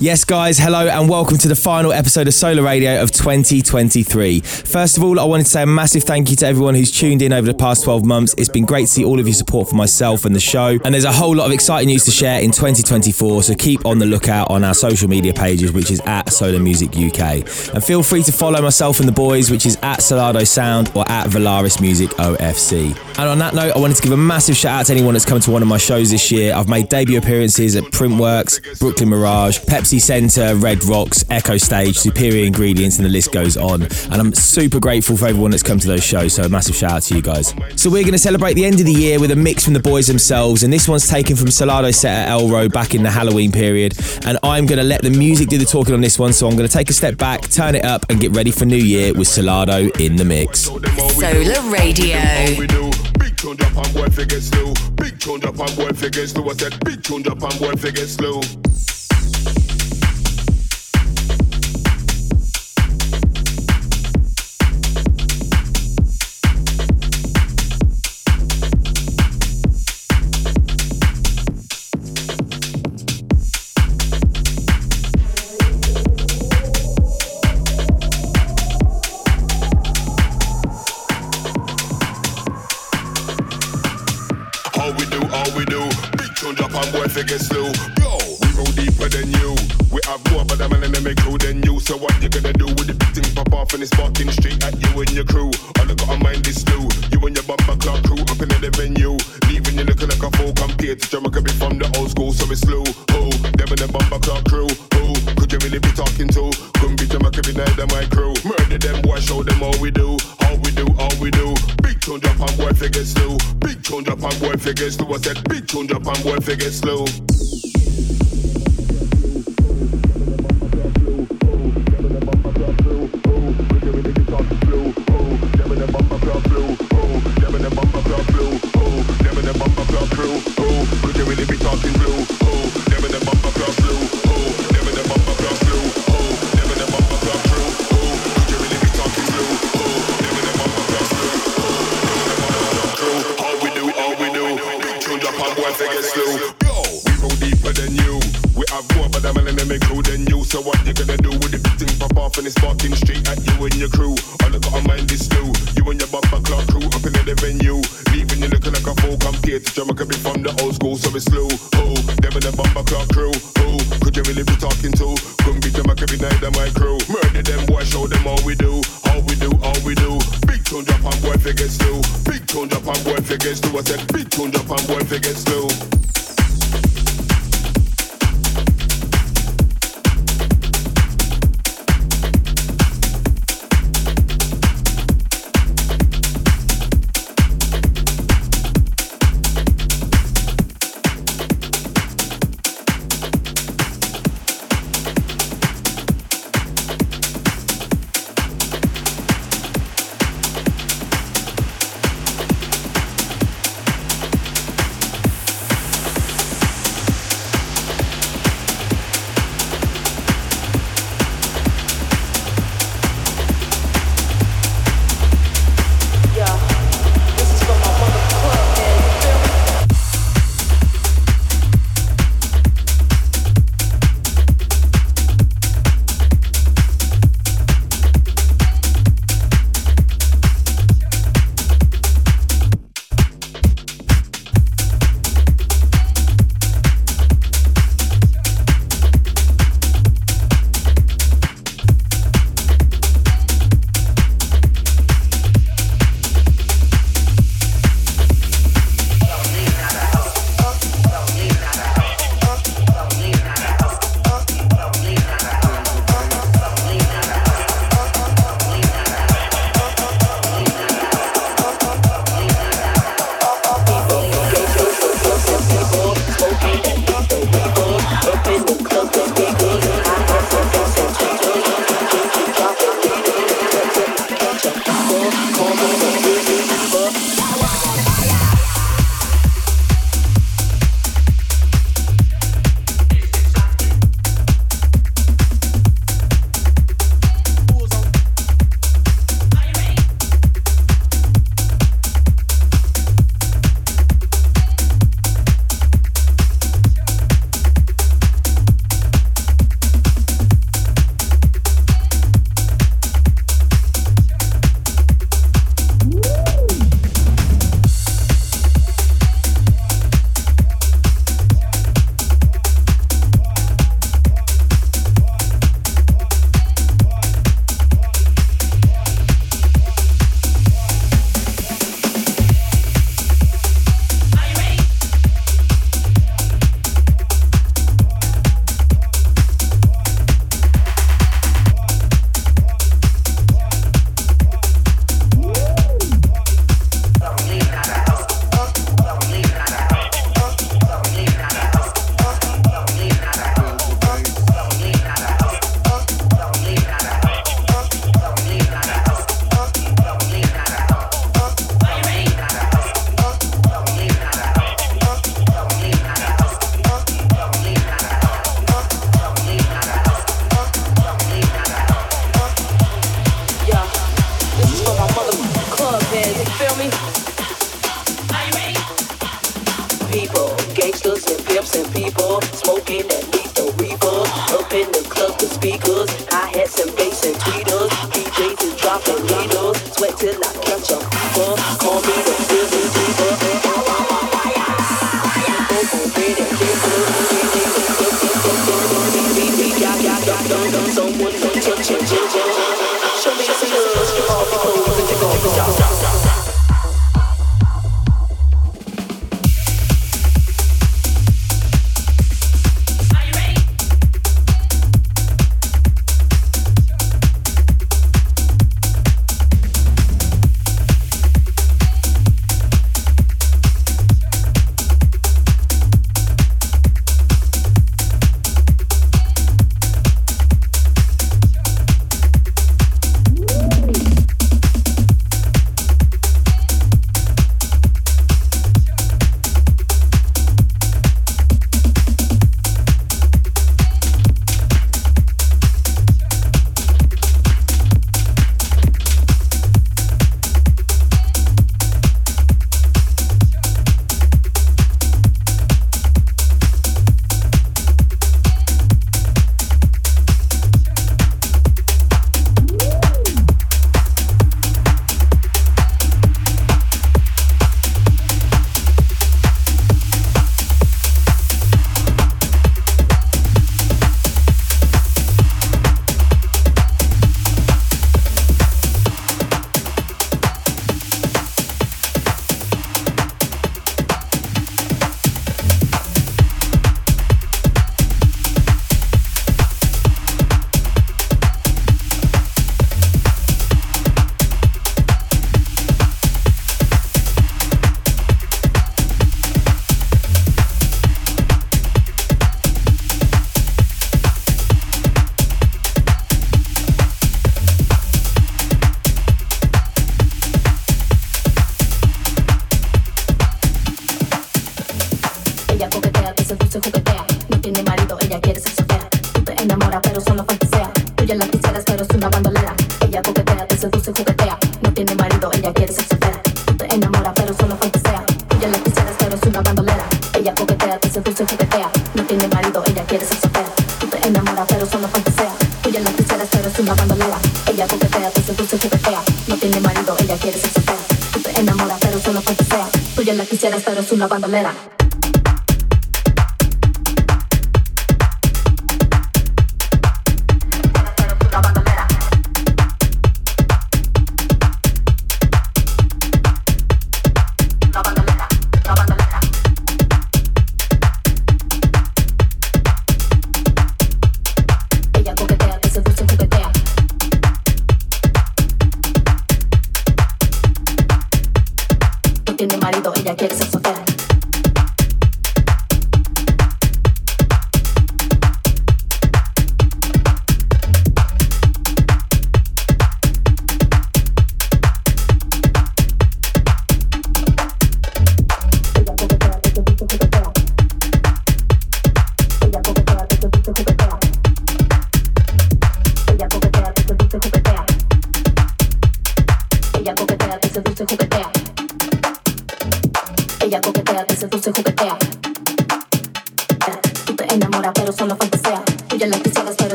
Yes, guys, hello and welcome to the final episode of Sola Radio of 2023. First of all, I wanted to say a massive thank you to everyone who's tuned in over the past 12 months. It's been great to see all of your support for myself and the show, and there's a whole lot of exciting news to share in 2024, so keep on the lookout on our social media pages, which is at Sola Music UK. And feel free to follow myself and the boys, which is at Solardo Sound or at Volaris Music OFC. And on that note, I wanted to give a massive shout out to anyone that's come to one of my shows this year. I've made debut appearances at Printworks, Brooklyn Mirage, Pepsi Centre, Red Rocks, Echo Stage, Superior Ingredients, and the list goes on. And I'm super grateful for everyone that's come to those shows, so a massive shout out to you guys. So we're going to celebrate the end of the year with a mix from the boys themselves, and this one's taken from Solardo set at Elrow back in the Halloween period. And I'm going to let the music do the talking on this one, so I'm going to take a step back, turn it up, and get ready for New Year with Solardo in the mix. Sola Radio. All we do. Big tune drop and boy figure slow. Big tune drop and boy figure slow. I said big tune drop and boy figure slow. And boy figure slow. Yo, we go deeper than you. We have more but them and them make crew than you. So what you gonna do with the big thing pop off and it's sparking straight at you and your crew? All I gotta mind is slow. You and your bumper clock crew up in the venue. Leaving you looking like a fool compared to Jamaica be from the old school, so it's slow. Oh, them and the bumper clock crew. Oh, could you really be talking to? Couldn't be Jamaica be neither my crew. Murder them, boy, show them how we do. How we do, how we do. Big tune drop and boy figure slow. Tune drop and boy figure slow. I said big tune drop and boy figure slow.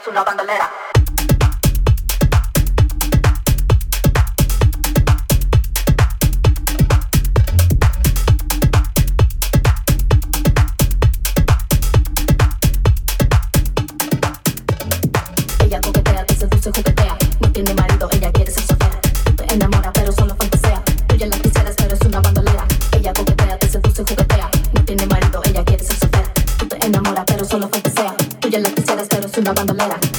sulla bandolera. 棒棒的美伢。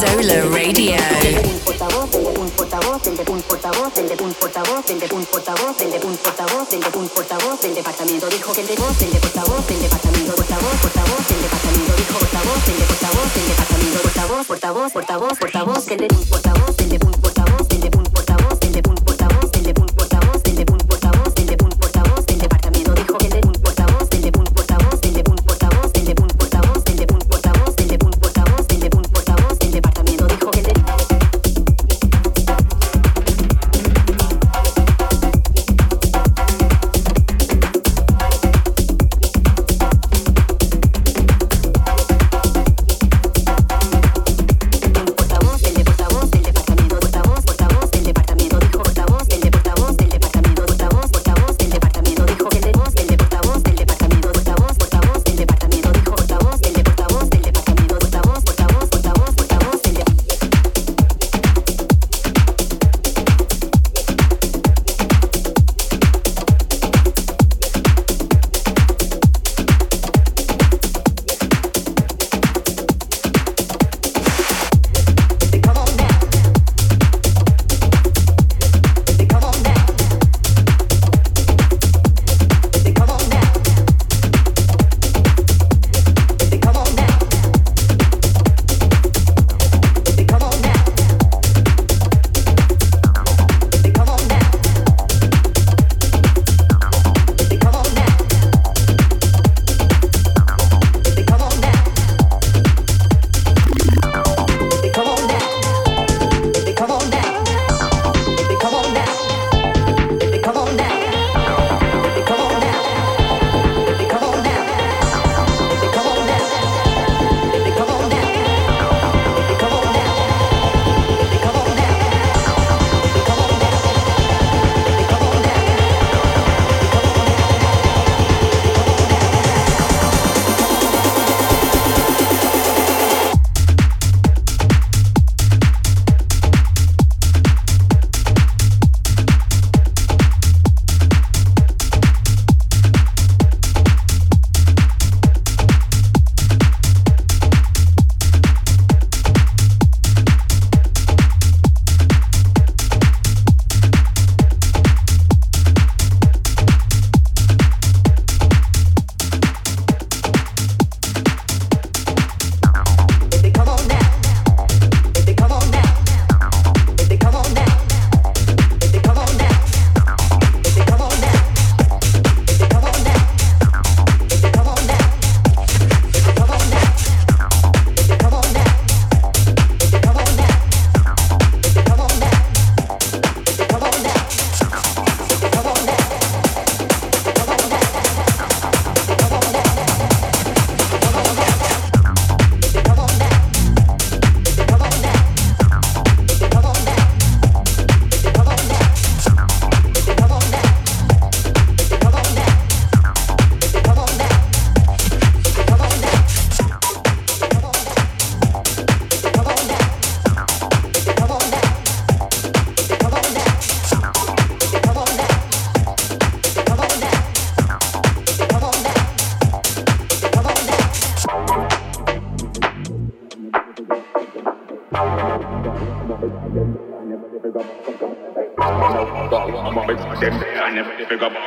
Portavoz del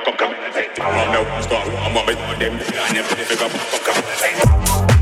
come come. Hey, I don't know, start, I'm on it, them. I pick up, come come.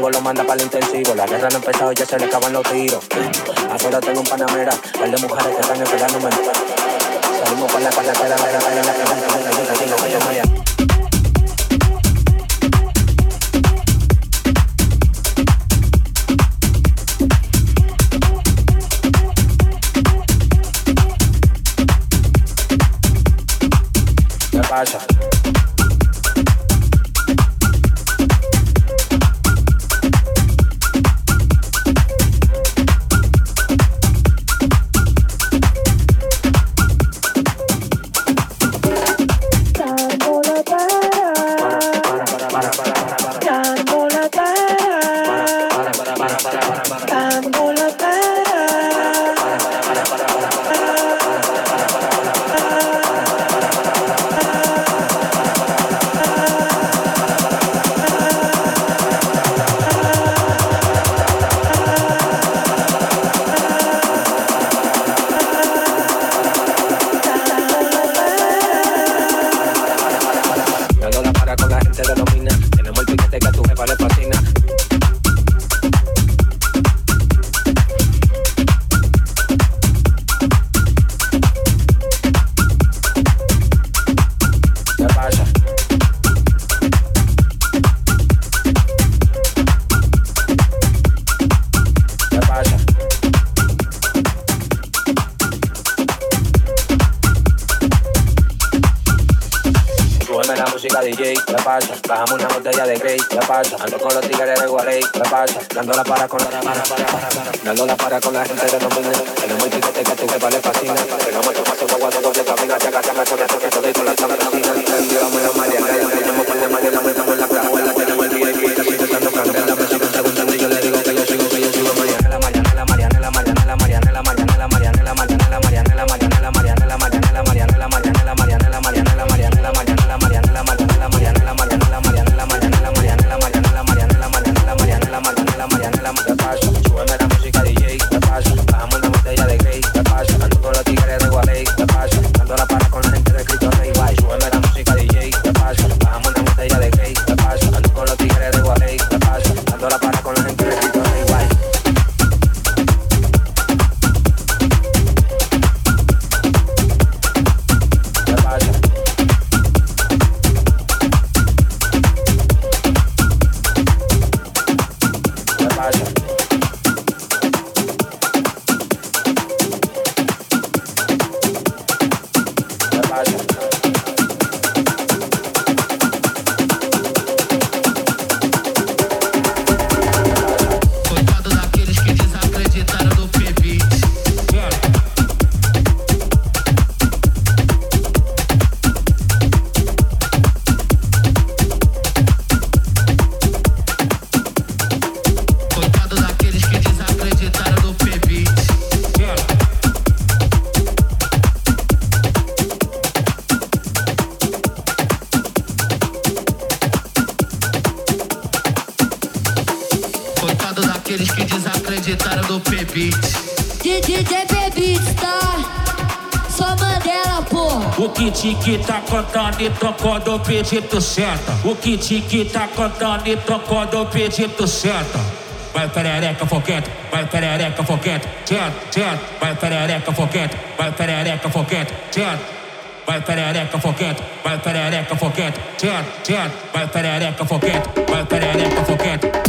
La lo manda para el intensivo. La guerra no ha empezado, ya se le acaban los tiros. Afuera tengo un panamera, par de mujeres que están esperándome. Salimos por la carretera, la carretera, la carretera, la música DJ, la pasa. Bajamos una botella de Grey, la pasa. Ando con los tigres de Guarey, la pasa. Dando la para con la para, para, para, para. Dando la para con la gente de los menes. En el muy picote que tu jefa le fascina. Pegamos tu paso guagua, doble camina. Chaca, chaca, chaca, chaca, pedido senta. O kit que tá cantando, então quando o pedido senta. Vai perereca foquete, vai perereca foquete, senta, senta. Vai perereca foquete, vai perereca foquete, senta. Vai perereca foquete, vai perereca foquete, senta, senta. Vai perereca foquete, vai perereca foquete.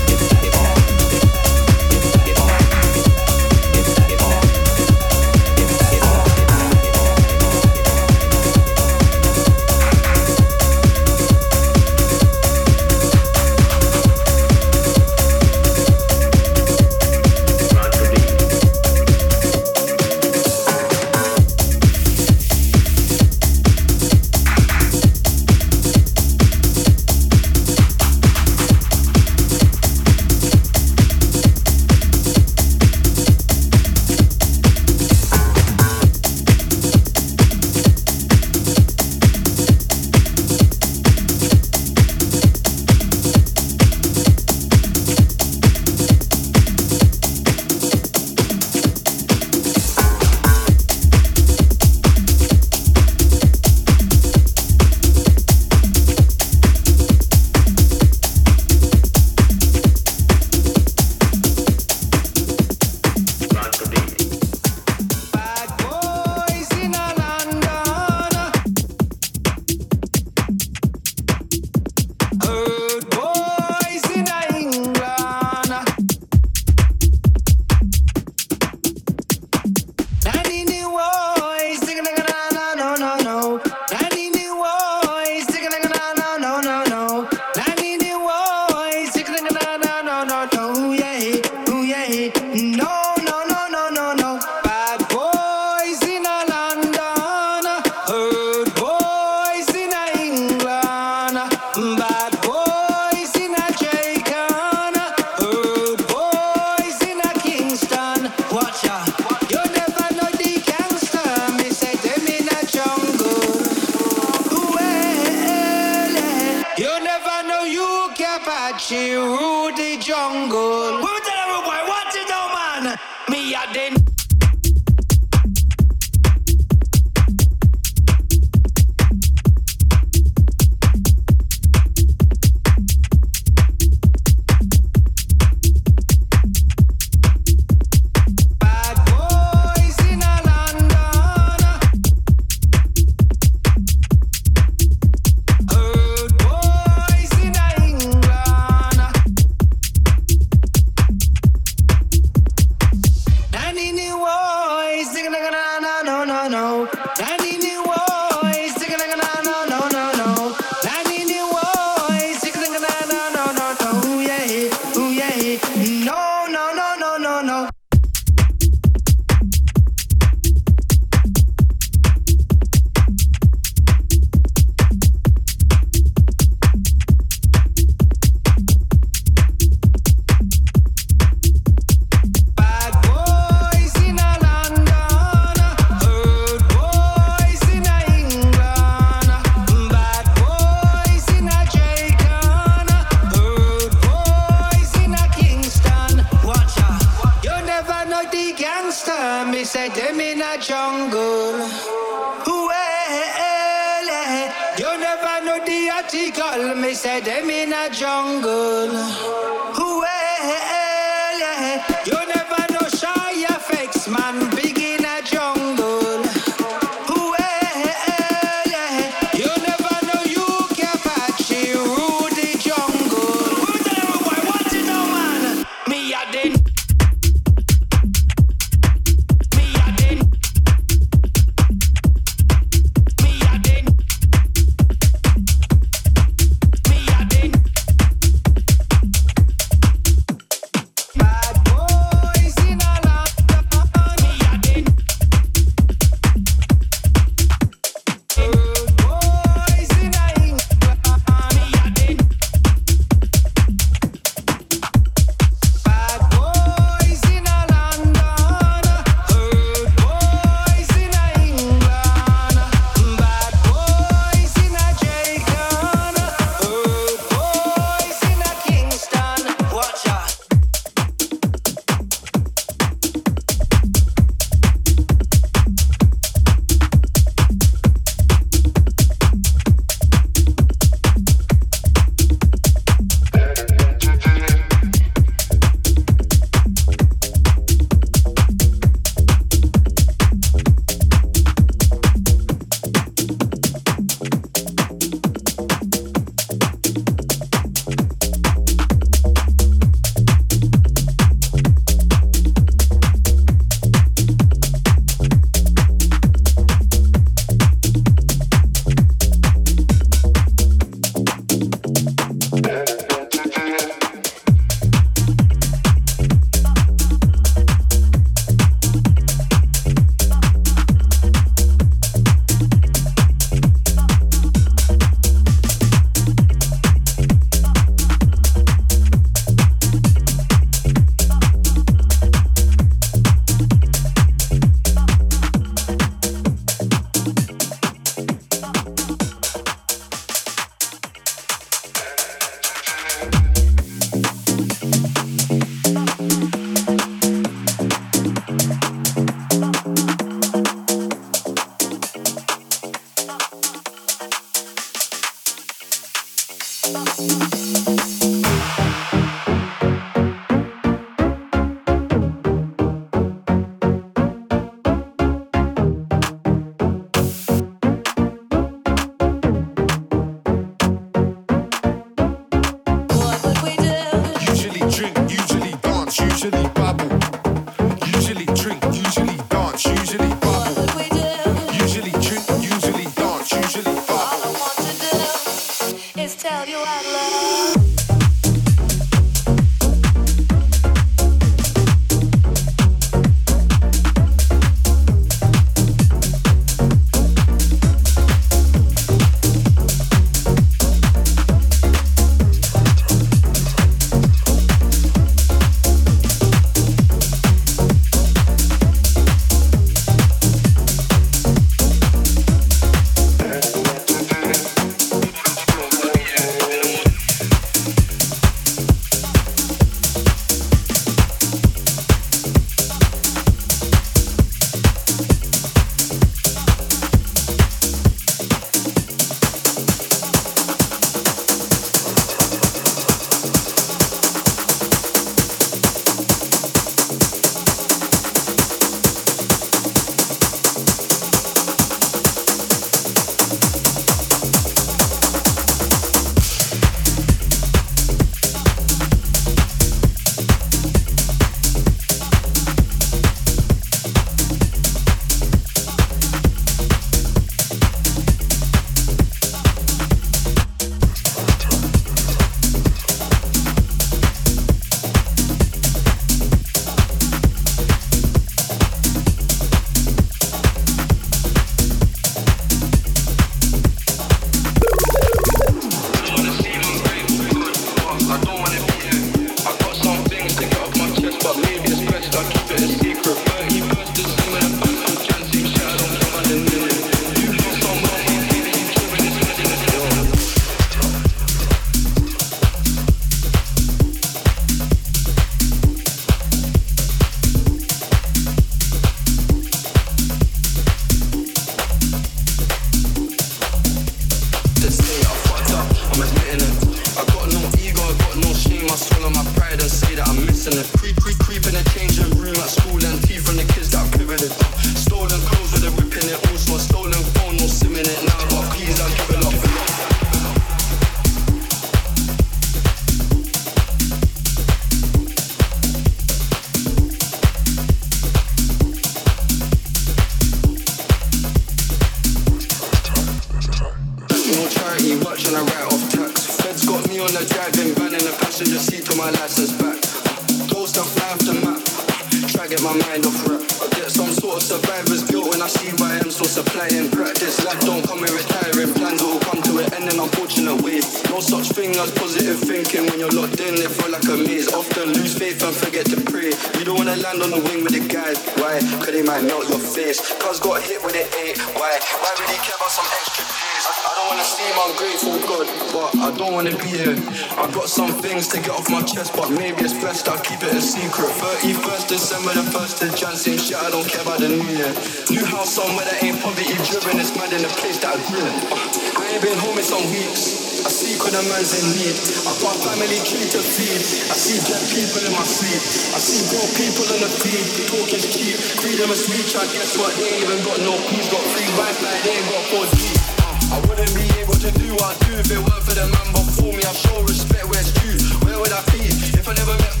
December the 1st to Johnson. Shit, I don't care about the new year. New house somewhere that ain't poverty driven. It's mad in the place that I grew in. Uh, I ain't been home in some weeks. I see when a man's in need. I got family tree to feed. I see dead people in my sleep. I see broke people in the feed. Talk is cheap. Freedom of speech. I guess what? They ain't even got no peace. Got free Wi-Fi. They ain't got 4G. Uh, I wouldn't be able to do what I do if it weren't for the man before me. I show respect where it's due. Where would I be if I never met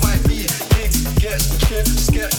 scared, scared.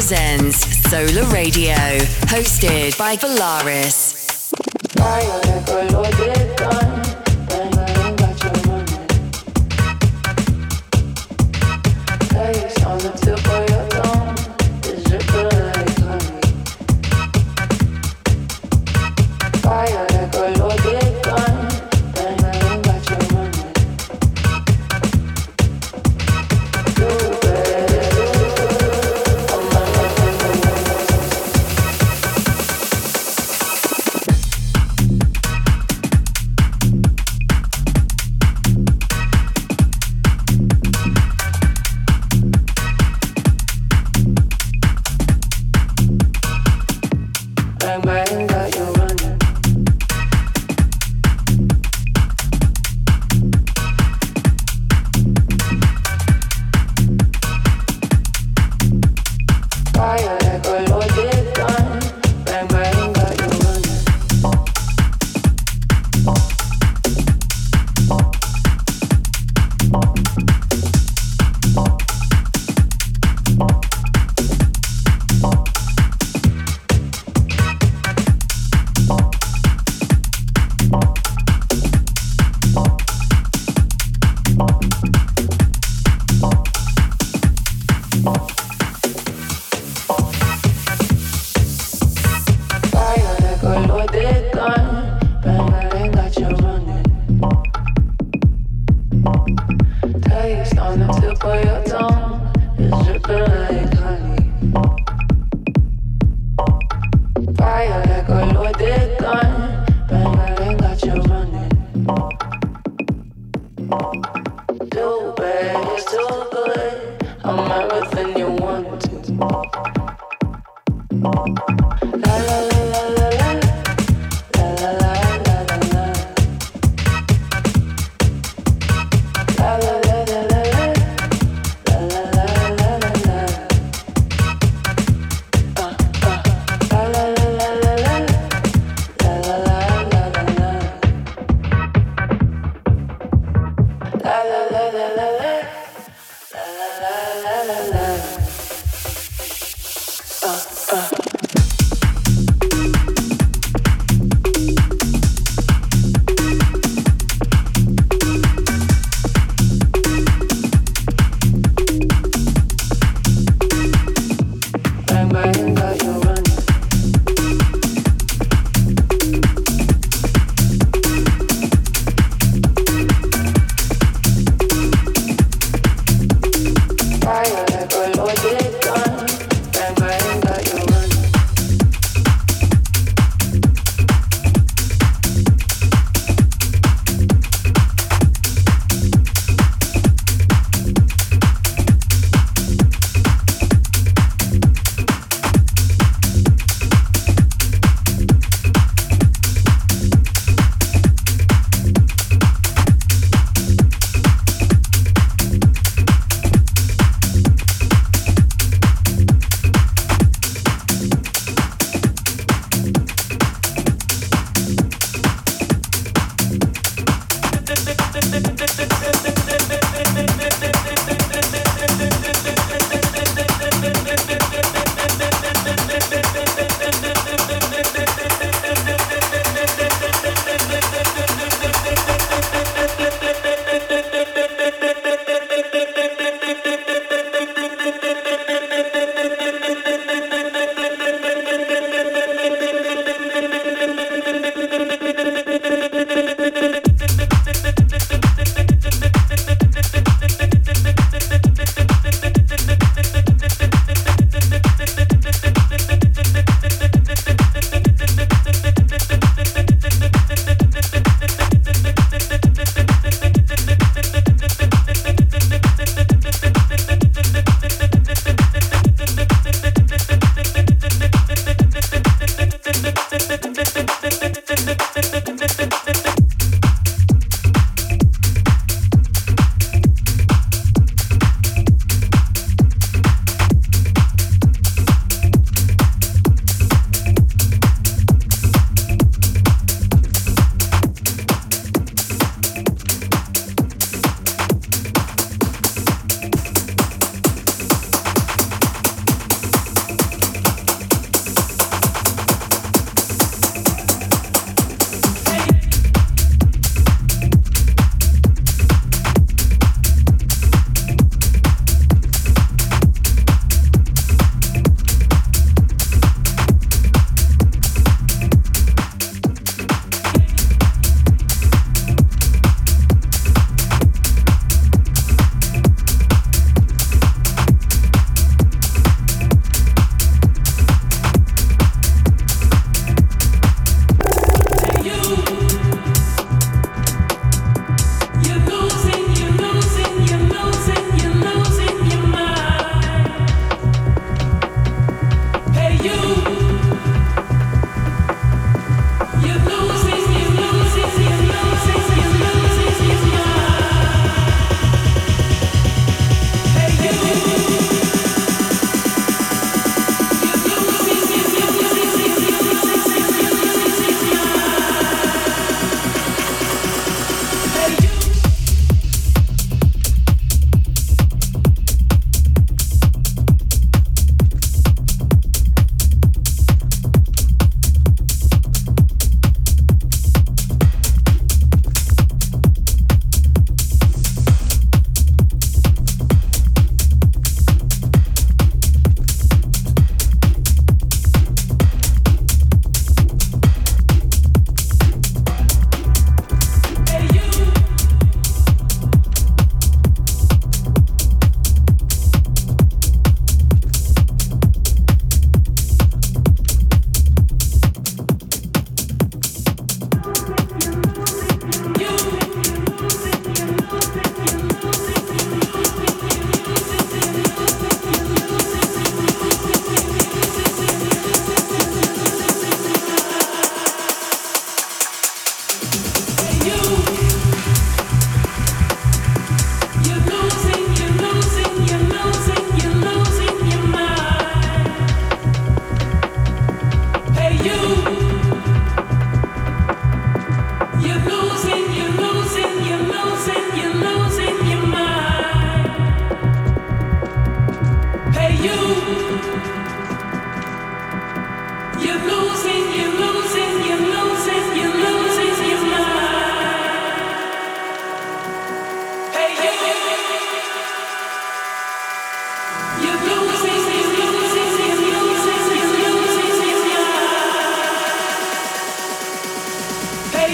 presents Sola Radio, hosted by Volaris.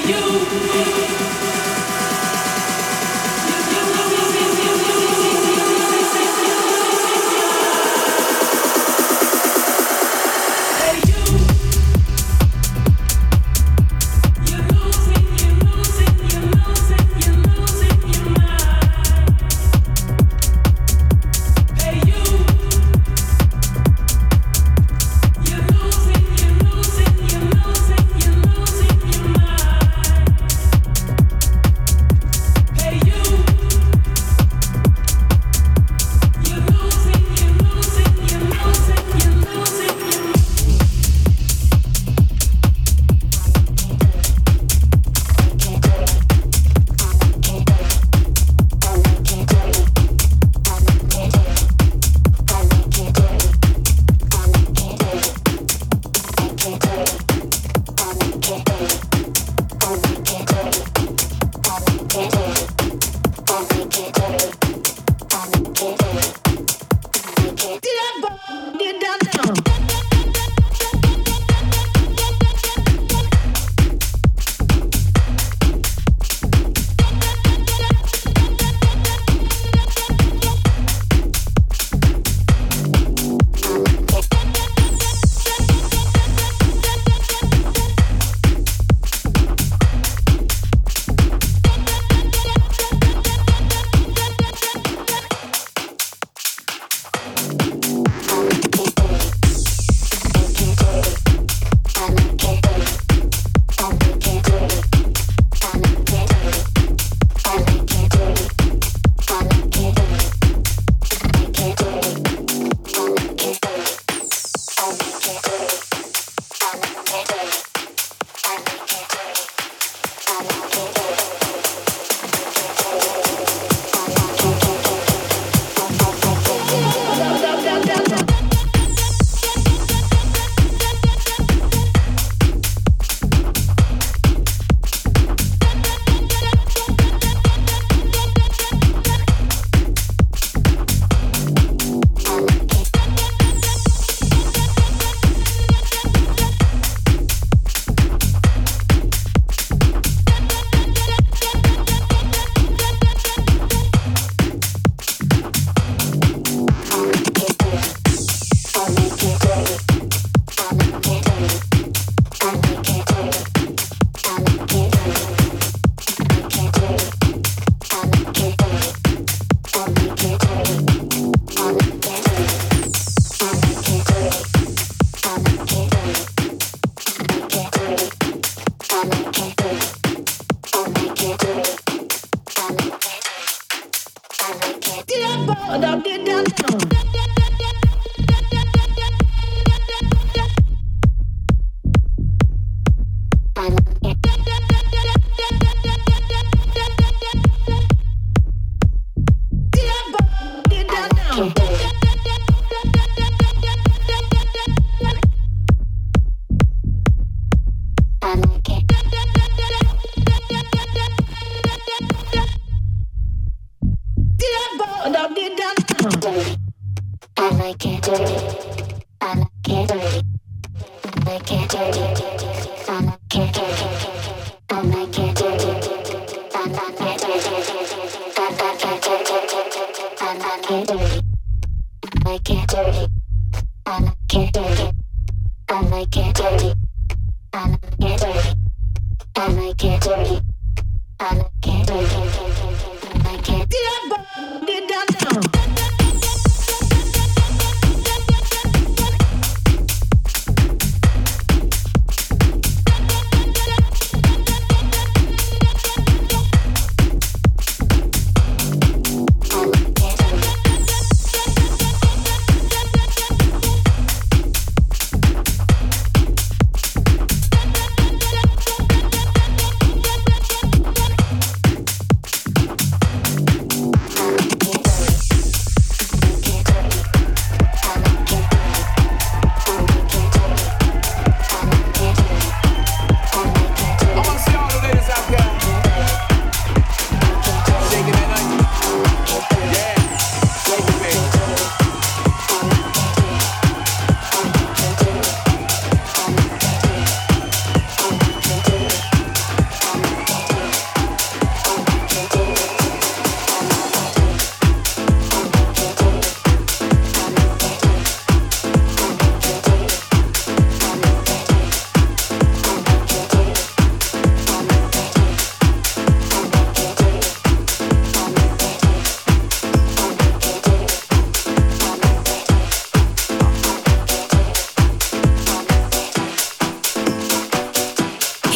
you.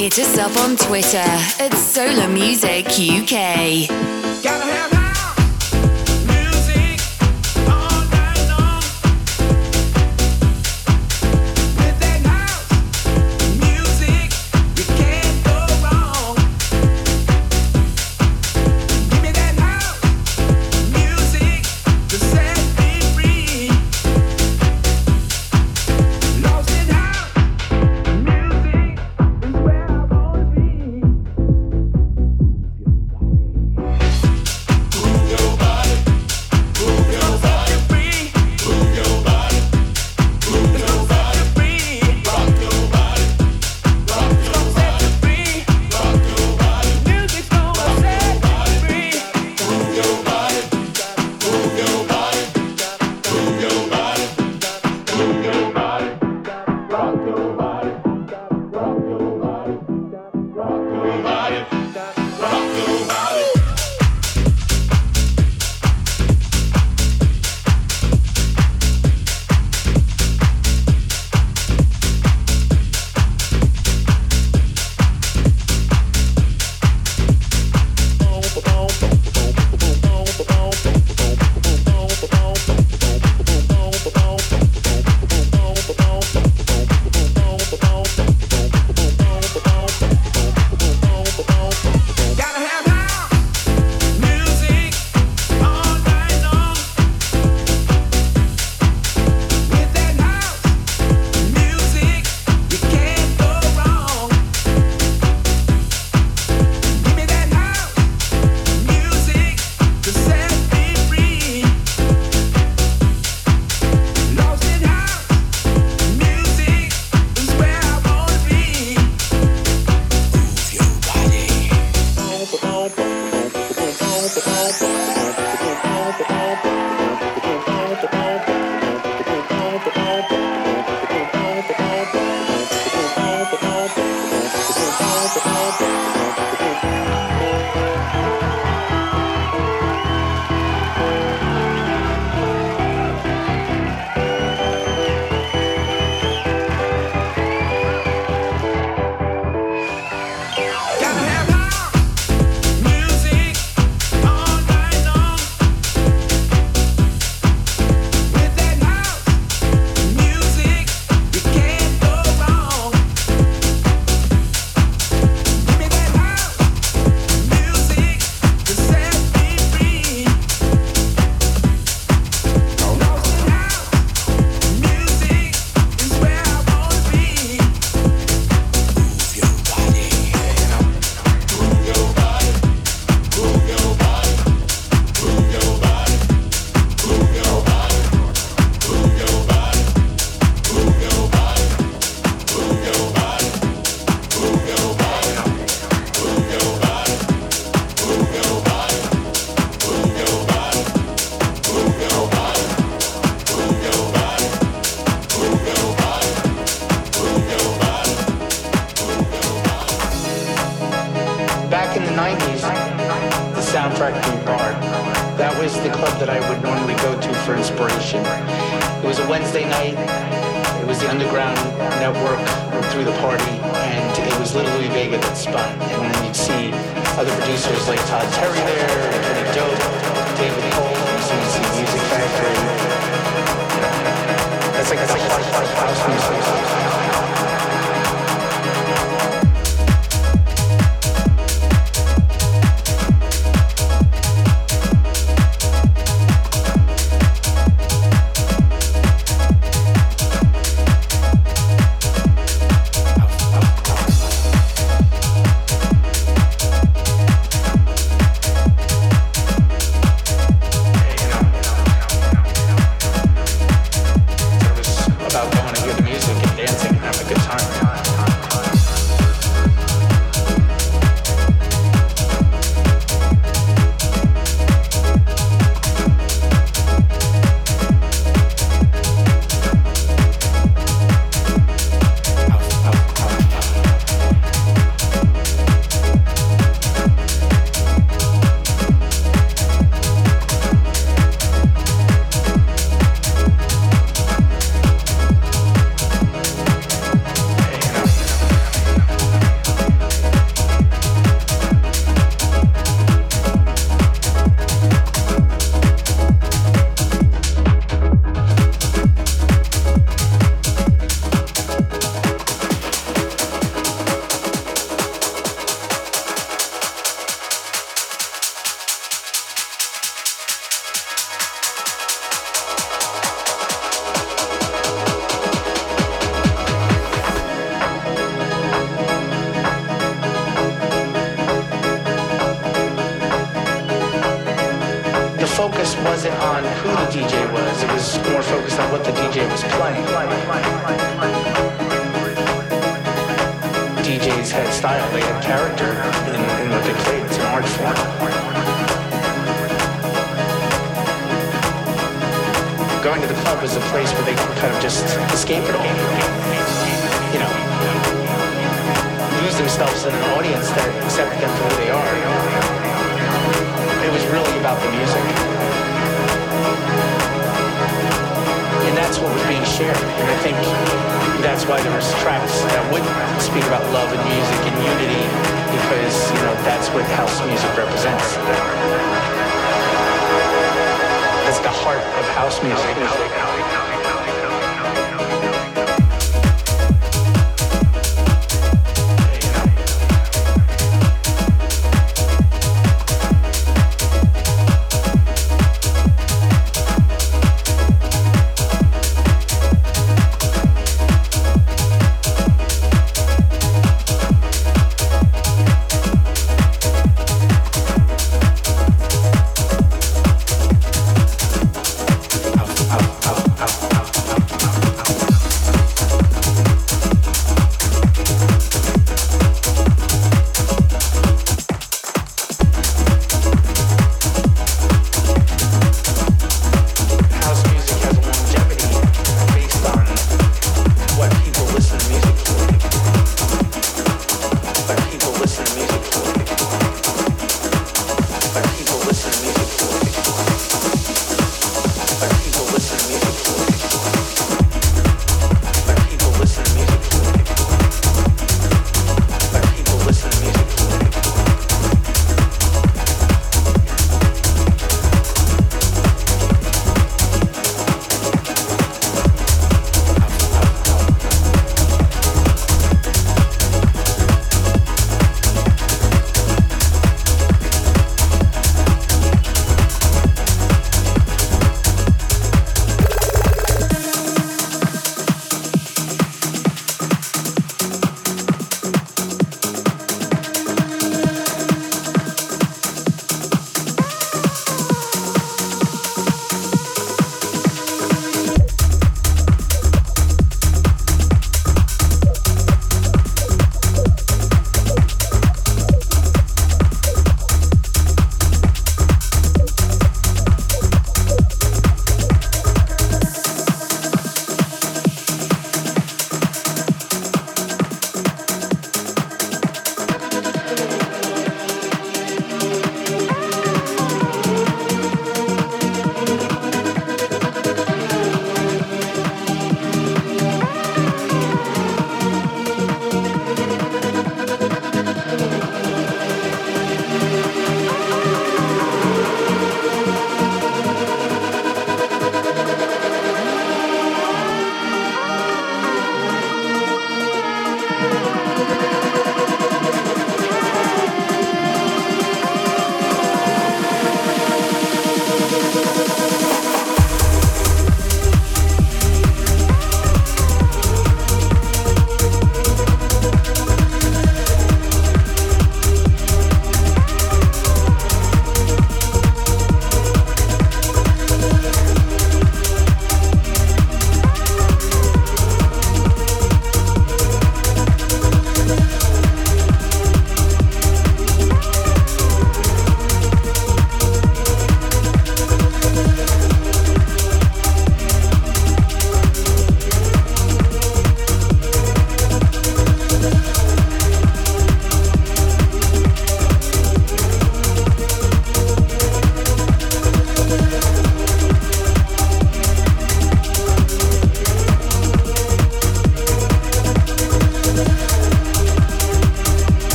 Hit us up on Twitter at Sola Music UK. Focus wasn't on who the DJ was. It was more focused on what the DJ was playing. DJs had style, they had character in, in what they played. It's an art form. Going to the club was a place where they could kind of just escape it all. You know, lose themselves in an audience that accepted them for who they are. It was really about the music. And that's what was being shared. And I think that's why there was tracks that would speak about love and music and unity because, you know, that's what house music represents. That's the heart of house music. So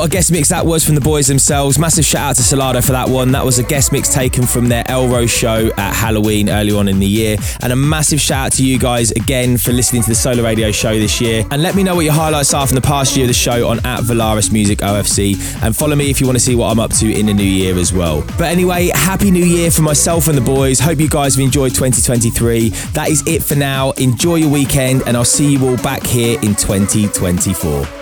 what a guest mix that was from the boys themselves. Massive shout out to Solardo for that one. That was a guest mix taken from their Elrow show at Halloween early on in the year. And a massive shout out to you guys again for listening to the Sola Radio show this year. And let me know what your highlights are from the past year of the show on at Volaris Music OFC. And follow me if you want to see what I'm up to in the new year as well. But anyway, happy new year for myself and the boys. Hope you guys have enjoyed 2023. That is it for now. Enjoy your weekend and I'll see you all back here in 2024.